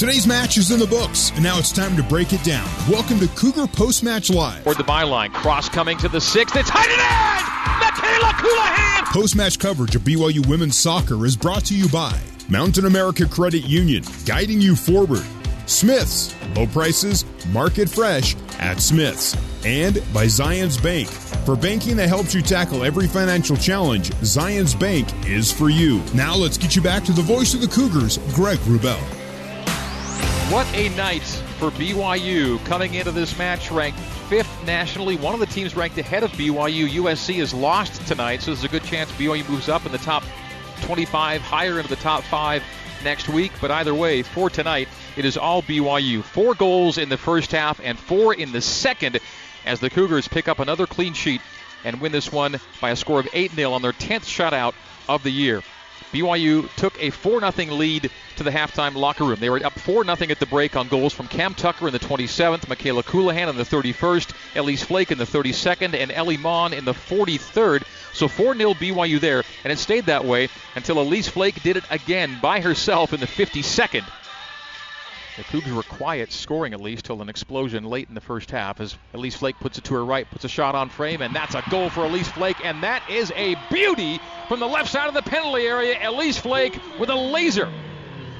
Today's match is in the books, and now it's time to break it down. Welcome to Cougar Post Match Live. Toward the byline, cross coming to the sixth. It's headed in! Michaela Colohan! Post match coverage of BYU women's soccer is brought to you by Mountain America Credit Union, guiding you forward. Smith's, low prices, market fresh at Smith's. And by Zions Bank. For banking that helps you tackle every financial challenge, Zions Bank is for you. Now let's get you back to the voice of the Cougars, Greg Wrubell. What a night for BYU coming into this match ranked fifth nationally. One of the teams ranked ahead of BYU. USC is lost tonight, so there's a good chance BYU moves up in the top 25, higher into the top five next week. But either way, for tonight, it is all BYU. Four goals in the first half and four in the second as the Cougars pick up another clean sheet and win this one by a score of 8 0 on their 10th shutout of the year. BYU took a 4 0 lead to the halftime locker room. They were up 4 0 at the break on goals from Cam Tucker in the 27th, Michaela Colohan in the 31st, Elise Flake in the 32nd, and Ellie Mon in the 43rd. So 4 0 BYU there, and it stayed that way until Elise Flake did it again by herself in the 52nd. The Cougars were quiet, scoring at least till an explosion late in the first half as Elise Flake puts it to her right, puts a shot on frame, and that's a goal for Elise Flake, and that is a beauty from the left side of the penalty area. Elise Flake with a laser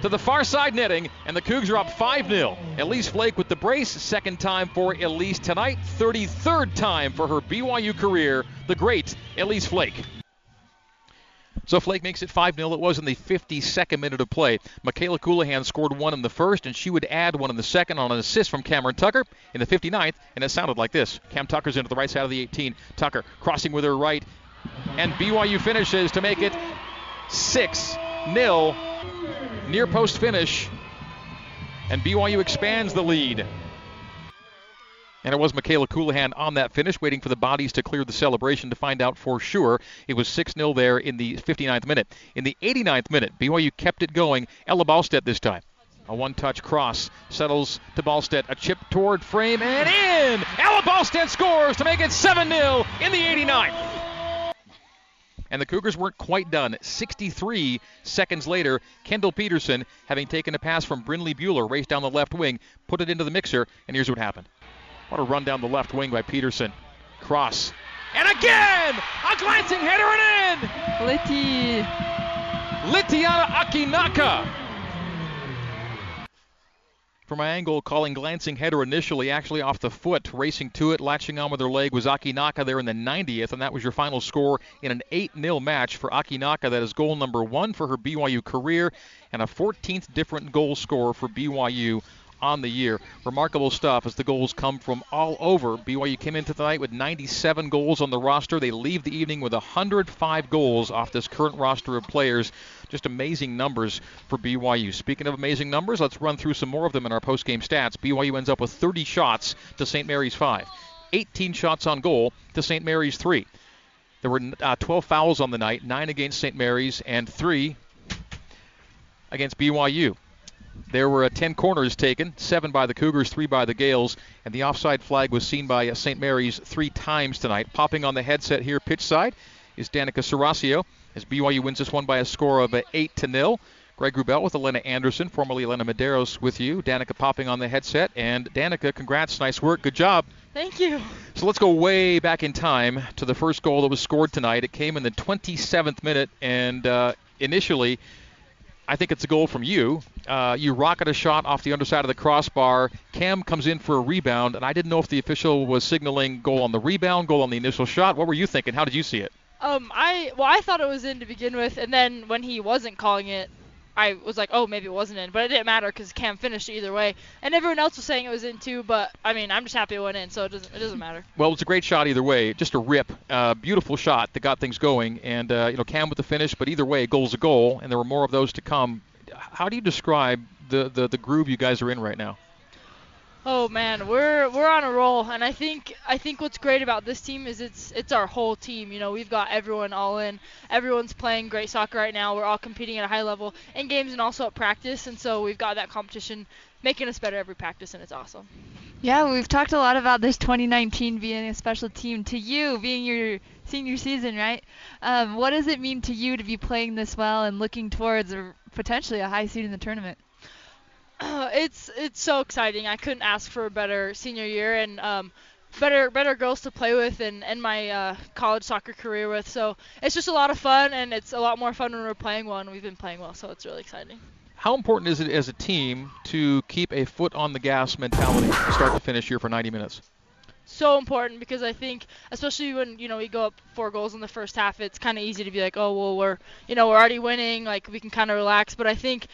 to the far side netting, and the Cougs are up 5 0. Elise Flake with the brace, second time for Elise tonight, 33rd time for her BYU career, the great Elise Flake. So Flake makes it 5 0. It was in the 52nd minute of play. Michaela Colohan scored one in the first, and she would add one in the second on an assist from Cameron Tucker in the 59th, and it sounded like this. Cam Tucker's into the right side of the 18. Tucker crossing with her right, and BYU finishes to make it 6 0. Near post finish, and BYU expands the lead. And it was Michaela Colohan on that finish, waiting for the bodies to clear the celebration to find out for sure. It was 6 0 there in the 59th minute. In the 89th minute, BYU kept it going. Ella Ballstedt this time. A one touch cross settles to Ballstedt. A chip toward frame and in! Ella Ballstedt scores to make it 7 0 in the 89th. And the Cougars weren't quite done. 63 seconds later, Kendall Peterson, having taken a pass from Brinley Bueller, raced down the left wing, put it into the mixer, and here's what happened. What a run down the left wing by Peterson. Cross. And again! A glancing header and in! Litty. Litiana Akinaka. From my angle, calling glancing header initially, actually off the foot, racing to it, latching on with her leg was Akinaka there in the 90th, and that was your final score in an 8 0 match for Akinaka. That is goal number one for her BYU career and a 14th different goal scorer for BYU on the year. Remarkable stuff as the goals come from all over. BYU came into tonight with 97 goals on the roster. They leave the evening with 105 goals off this current roster of players. Just amazing numbers for BYU. Speaking of amazing numbers, let's run through some more of them in our post-game stats. BYU ends up with 30 shots to St. Mary's 5, 18 shots on goal to St. Mary's 3. There were uh, 12 fouls on the night, 9 against St. Mary's and 3 against BYU. There were uh, 10 corners taken, seven by the Cougars, three by the Gales, and the offside flag was seen by uh, St. Mary's three times tonight. Popping on the headset here, pitch side, is Danica Serasio as BYU wins this one by a score of uh, 8 to 0. Greg Wrubell with Elena Anderson, formerly Elena Medeiros with you. Danica popping on the headset. And Danica, congrats, nice work, good job. Thank you. So let's go way back in time to the first goal that was scored tonight. It came in the 27th minute, and uh, initially, I think it's a goal from you. Uh, you rocket a shot off the underside of the crossbar. Cam comes in for a rebound, and I didn't know if the official was signaling goal on the rebound, goal on the initial shot. What were you thinking? How did you see it? Um, I well, I thought it was in to begin with, and then when he wasn't calling it, I was like, oh, maybe it wasn't in, but it didn't matter because Cam finished either way, and everyone else was saying it was in too. But I mean, I'm just happy it went in, so it doesn't it doesn't matter. Well, it's a great shot either way. Just a rip, uh, beautiful shot that got things going, and uh, you know Cam with the finish, but either way, goal's a goal, and there were more of those to come. How do you describe the the, the groove you guys are in right now? Oh man, we're we're on a roll, and I think I think what's great about this team is it's it's our whole team. You know, we've got everyone all in. Everyone's playing great soccer right now. We're all competing at a high level in games and also at practice, and so we've got that competition making us better every practice, and it's awesome. Yeah, we've talked a lot about this 2019 being a special team. To you, being your senior season, right? Um, what does it mean to you to be playing this well and looking towards potentially a high seed in the tournament? it's it's so exciting. I couldn't ask for a better senior year and um, better better girls to play with and end my uh, college soccer career with. So it's just a lot of fun and it's a lot more fun when we're playing well and we've been playing well. So it's really exciting. How important is it as a team to keep a foot on the gas mentality start to finish here for 90 minutes? so important because I think, especially when you know we go up four goals in the first half, it's kind of easy to be like, oh well, we're you know we're already winning, like we can kind of relax. But I think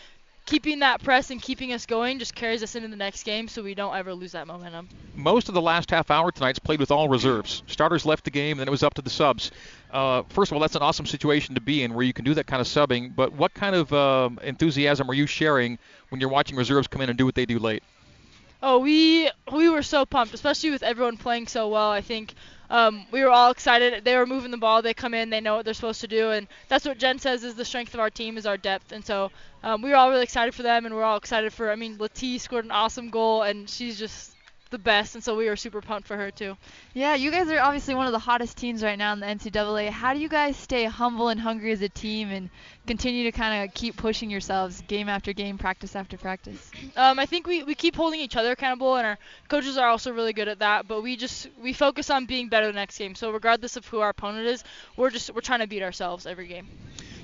keeping that press and keeping us going just carries us into the next game, so we don't ever lose that momentum. Most of the last half hour tonight's played with all reserves. Starters left the game, then it was up to the subs. Uh, first of all, that's an awesome situation to be in where you can do that kind of subbing. But what kind of uh, enthusiasm are you sharing when you're watching reserves come in and do what they do late? Oh, we we were so pumped, especially with everyone playing so well. I think um, we were all excited. They were moving the ball. They come in. They know what they're supposed to do, and that's what Jen says is the strength of our team is our depth. And so um, we were all really excited for them, and we're all excited for. I mean, Lati scored an awesome goal, and she's just the best, and so we were super pumped for her too. Yeah, you guys are obviously one of the hottest teams right now in the NCAA. How do you guys stay humble and hungry as a team and continue to kind of keep pushing yourselves game after game, practice after practice? Um, I think we, we keep holding each other accountable, and our coaches are also really good at that. But we just we focus on being better the next game. So regardless of who our opponent is, we're just we're trying to beat ourselves every game.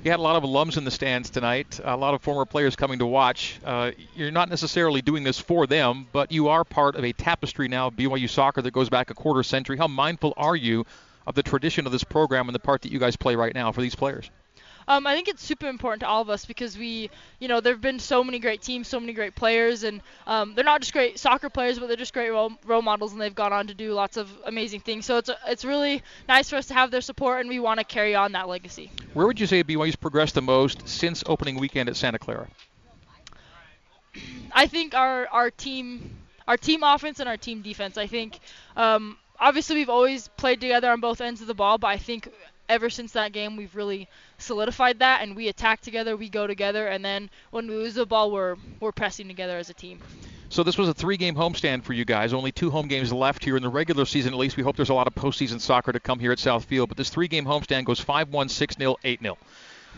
You had a lot of alums in the stands tonight, a lot of former players coming to watch. Uh, you're not necessarily doing this for them, but you are part of a tapestry now of BYU soccer that goes back a quarter century. How mindful are you of the tradition of this program and the part that you guys play right now for these players? Um, I think it's super important to all of us because we, you know, there have been so many great teams, so many great players, and um, they're not just great soccer players, but they're just great role, role models, and they've gone on to do lots of amazing things. So it's it's really nice for us to have their support, and we want to carry on that legacy. Where would you say BYU's progressed the most since opening weekend at Santa Clara? I think our our team our team offense and our team defense. I think um, obviously we've always played together on both ends of the ball, but I think ever since that game we've really solidified that and we attack together, we go together, and then when we lose the ball, we're we're pressing together as a team. So this was a three-game homestand for you guys. Only two home games left here in the regular season. At least we hope there's a lot of postseason soccer to come here at South Field. But this three-game homestand goes 5-1, 6-0, 8-0.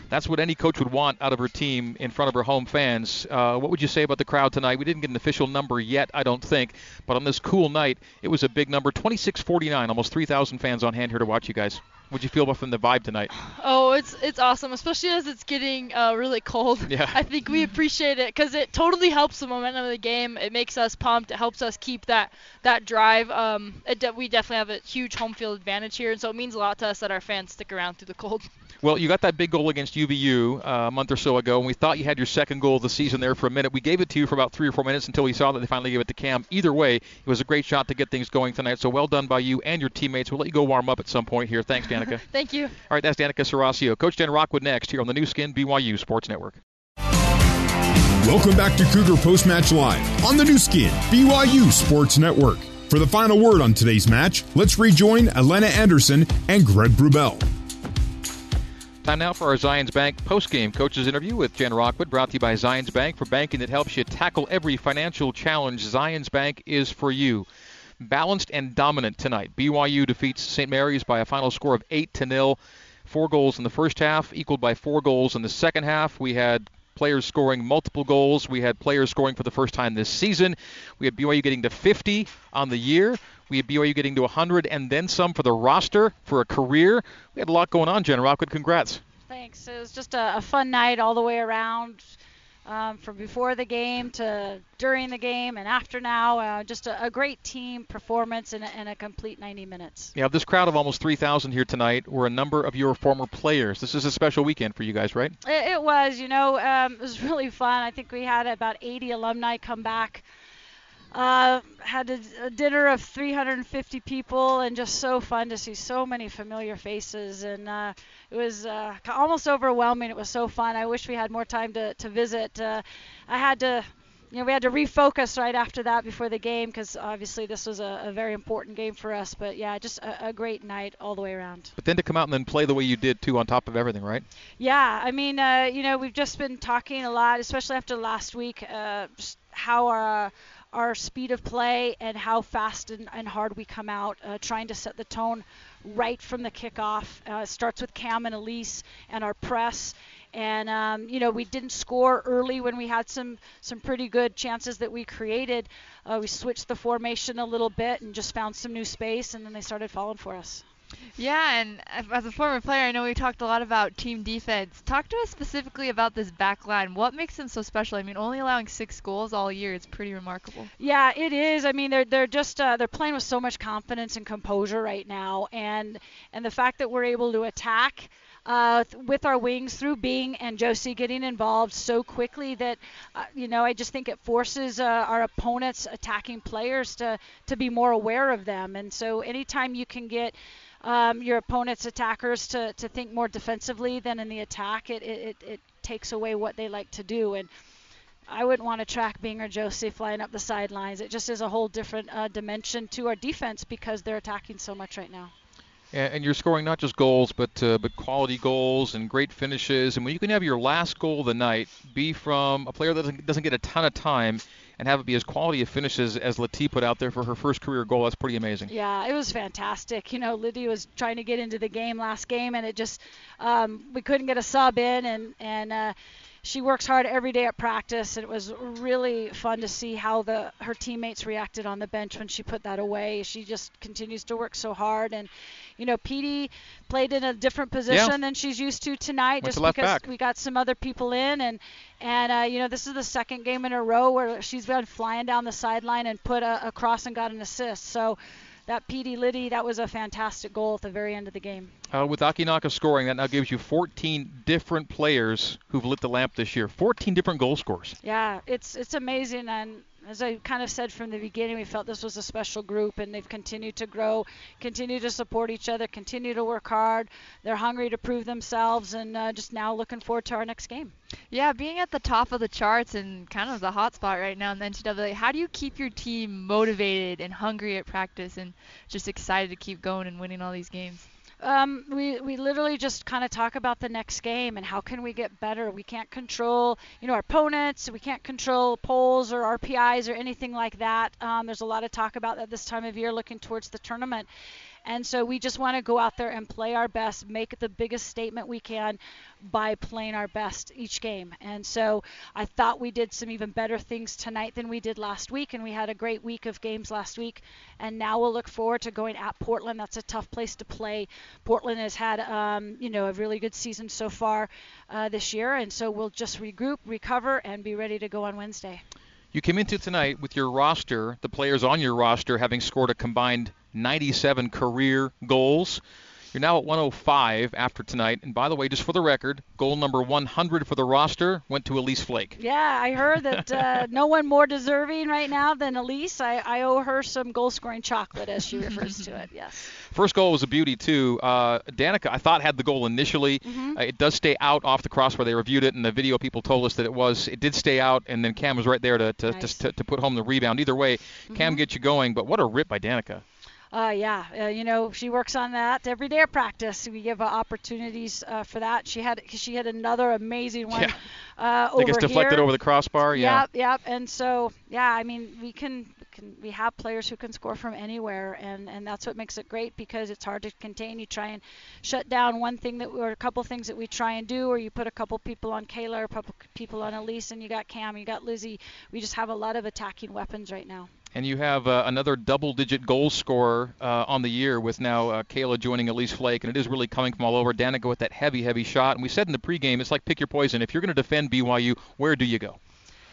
That's what any coach would want out of her team in front of her home fans. Uh, what would you say about the crowd tonight? We didn't get an official number yet, I don't think, but on this cool night, it was a big number 2649, almost 3,000 fans on hand here to watch you guys. What'd you feel about from the vibe tonight? Oh, it's it's awesome, especially as it's getting uh, really cold. Yeah. I think we appreciate it because it totally helps the momentum of the game. It makes us pumped. It helps us keep that that drive. Um, de- we definitely have a huge home field advantage here, and so it means a lot to us that our fans stick around through the cold. Well, you got that big goal against UVU uh, a month or so ago, and we thought you had your second goal of the season there for a minute. We gave it to you for about three or four minutes until we saw that they finally gave it to Cam. Either way, it was a great shot to get things going tonight. So well done by you and your teammates. We'll let you go warm up at some point here. Thanks, Danica. Thank you. All right, that's Danica Serasio. Coach Jen Rockwood next here on the Nu Skin BYU Sports Network. Welcome back to Cougar Post Match Live on the Nu Skin BYU Sports Network. For the final word on today's match, let's rejoin Elena Anderson and Greg Wrubell. Time now for our Zions Bank post-game coaches interview with Jen Rockwood, brought to you by Zions Bank for banking that helps you tackle every financial challenge. Zions Bank is for you. Balanced and dominant tonight. BYU defeats St. Mary's by a final score of eight to nil. Four goals in the first half, equaled by four goals in the second half. We had players scoring multiple goals. We had players scoring for the first time this season. We had BYU getting to 50 on the year. We had BYU getting to 100 and then some for the roster for a career. We had a lot going on, Jen Rockwood. Congrats. Thanks. It was just a, a fun night all the way around. Um, from before the game to during the game and after now. Uh, just a, a, great team performance and a, a, complete 90 minutes. Yeah, this crowd of almost 3,000 here tonight were a number of your former players. This is a special weekend for you guys, right? It, it was. You know, um, it was really fun. I think we had about 80 alumni come back. Uh, had a, a, dinner of 350 people, and just so fun to see so many familiar faces. And uh, it was uh, almost overwhelming. It was so fun. I wish we had more time to, to visit. Uh, I had to, you know, we had to refocus right after that before the game because obviously this was a, a, very important game for us. But yeah, just a, a, great night all the way around. But then to come out and then play the way you did too, on top of everything, right? Yeah, I mean, uh, you know, we've just been talking a lot, especially after last week, uh, how our our speed of play and how fast and, and hard we come out, uh, trying to set the tone right from the kickoff. Uh, starts with Cam and Elise and our press And um, you know, we didn't score early when we had some some pretty good chances that we created. Uh, we switched the formation a little bit and just found some new space, and then they started falling for us. Yeah, and as a former player, I know we talked a lot about team defense. Talk to us specifically about this back line. What makes them so special? I mean, only allowing six goals all year is pretty remarkable. Yeah, it is. I mean, they're they're just uh, they're playing with so much confidence and composure right now, and and the fact that we're able to attack. Uh, with our wings through Bing and Josie getting involved so quickly that, uh, you know, I just think it forces uh, our opponents' attacking players to, to be more aware of them. And so anytime you can get um, your opponent's attackers to, to think more defensively than in the attack, it, it, it takes away what they like to do. And I wouldn't want to track Bing or Josie flying up the sidelines. It just is a whole different uh, dimension to our defense because they're attacking so much right now. And you're scoring not just goals, but uh, but quality goals and great finishes. And when you can have your last goal of the night be from a player that doesn't, doesn't get a ton of time, and have it be as quality of finishes as Letty put out there for her first career goal. That's pretty amazing. Yeah, it was fantastic. You know, Lydia was trying to get into the game last game, and it just um, we couldn't get a sub in, and and uh, she works hard every day at practice. It was really fun to see how the her teammates reacted on the bench when she put that away. She just continues to work so hard, and you know, Petey played in a different position yeah. than she's used to tonight, Went just to because back. we got some other people in, and and uh, you know, this is the second game in a row where she's been flying down the sideline and put a, a cross and got an assist. So that Petey Liddy, that was a fantastic goal at the very end of the game. Uh, with Akinaka scoring, that now gives you 14 different players who've lit the lamp this year. 14 different goal scorers. Yeah, it's it's amazing, and as I kind of said from the beginning, we felt this was a special group, and they've continued to grow, continue to support each other, continue to work hard. They're hungry to prove themselves, and uh, just now looking forward to our next game. Yeah, being at the top of the charts and kind of the hot spot right now in the NCAA, how do you keep your team motivated and hungry at practice and just excited to keep going and winning all these games? Um, we, we literally just kind of talk about the next game and how can we get better. We can't control, you know, our opponents. We can't control polls or RPIs or anything like that. Um, there's a lot of talk about that this time of year, looking towards the tournament. And so we just want to go out there and play our best, make the biggest statement we can by playing our best each game. And so I thought we did some even better things tonight than we did last week, and we had a great week of games last week. And now we'll look forward to going at Portland. That's a tough place to play. Portland has had, um, you know, a really good season so far uh, this year, and so we'll just regroup, recover, and be ready to go on Wednesday. You came into tonight with your roster, the players on your roster having scored a combined 97 career goals. You're now at 105 after tonight. And by the way, just for the record, goal number 100 for the roster went to Elise Flake. Yeah, I heard that uh, no one more deserving right now than Elise. I, I owe her some goal scoring chocolate, as she refers to it. Yes. First goal was a beauty, too. Uh, Danica, I thought, had the goal initially. Mm-hmm. Uh, it does stay out off the crossbar. They reviewed it, and the video people told us that it was. It did stay out, and then Cam was right there to, to, Nice. to, to put home the rebound. Either way, Cam Mhm. gets you going, but what a rip by Danica. Uh, yeah, uh, you know she works on that every day of practice. We give uh, opportunities uh, for that. She had she had another amazing one Yeah. uh, I over think it's deflected here. over the crossbar. Yeah. Yep, yep. And so, yeah, I mean, we can, can we have players who can score from anywhere, and and that's what makes it great because it's hard to contain. You try and shut down one thing that or a couple things that we try and do, or you put a couple people on Kayla, or a couple people on Elise, and you got Cam, you got Lizzie. We just have a lot of attacking weapons right now. And you have uh, another double-digit goal scorer uh, on the year with now uh, Kayla joining Elise Flake, and it is really coming from all over. Danica with that heavy, heavy shot. And we said in the pregame, it's like pick your poison. If you're going to defend BYU, where do you go?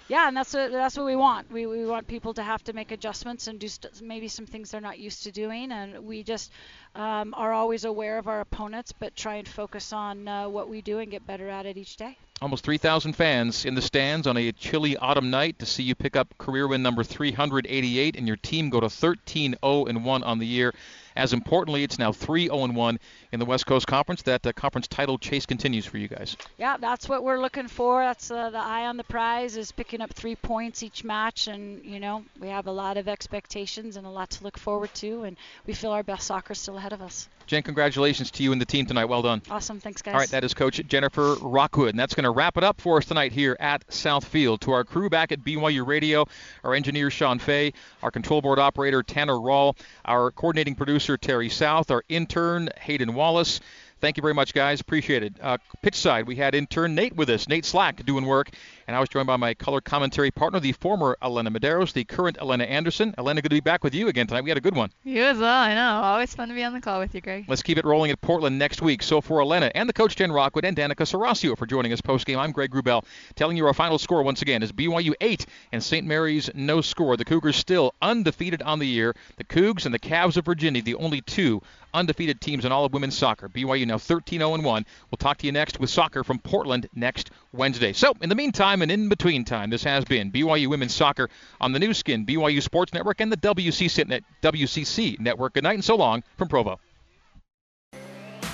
Yeah, and that's what that's what we want. We we want people to have to make adjustments and do st- maybe some things they're not used to doing, and we just um, are always aware of our opponents, but try and focus on uh, what we do and get better at it each day. Almost 3,000 fans in the stands on a chilly autumn night to see you pick up career win number 388 and your team go to 13 0 1 on the year. As importantly, it's now 3 0 1 in the West Coast Conference. That uh, conference title chase continues for you guys. Yeah, that's what we're looking for. That's uh, the eye on the prize is picking up three points each match, and you know we have a lot of expectations and a lot to look forward to, and we feel our best soccer is still ahead of us. Jen, congratulations to you and the team tonight. Well done. Awesome, thanks guys. All right, that is Coach Jennifer Rockwood, and that's going to wrap it up for us tonight here at Southfield. To our crew back at BYU Radio, our engineer Sean Fay, our control board operator Tanner Rawl, our coordinating producer Terry South, our intern Hayden Wallace. Thank you very much, guys. Appreciate it. Uh, pitch side, we had intern Nate with us, Nate Slack, doing work. And I was joined by my color commentary partner, the former Elena Medeiros, the current Elena Anderson. Elena, good to be back with you again tonight. We had a good one. You as well, I know. Always fun to be on the call with you, Greg. Let's keep it rolling at Portland next week. So for Elena and the coach Jen Rockwood and Danica Serasio for joining us post game, I'm Greg Wrubell telling you our final score once again is BYU 8 and St. Mary's no score. The Cougars still undefeated on the year. The Cougs and the Cavs of Virginia, the only two undefeated teams in all of women's soccer. BYU now 13 0 1. We'll talk to you next with soccer from Portland next Wednesday. So, in the meantime and in between time, this has been BYU Women's Soccer on the Nu Skin, BYU Sports Network, and the WCC, WCC Network. Good night and so long from Provo.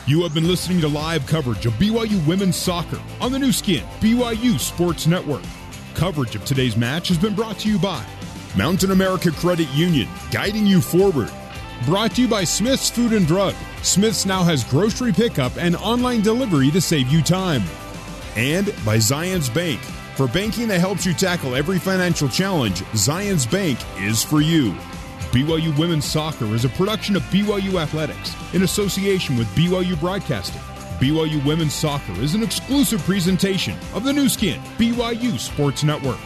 You have been listening to live coverage of BYU Women's Soccer on the Nu Skin, BYU Sports Network. Coverage of today's match has been brought to you by Mountain America Credit Union, guiding you forward Brought to you by Smith's Food and Drug. Smith's now has grocery pickup and online delivery to save you time. And by Zions Bank. For banking that helps you tackle every financial challenge, Zions Bank is for you. BYU Women's Soccer is a production of BYU Athletics in association with BYU Broadcasting. BYU Women's Soccer is an exclusive presentation of the Nu Skin, BYU Sports Network.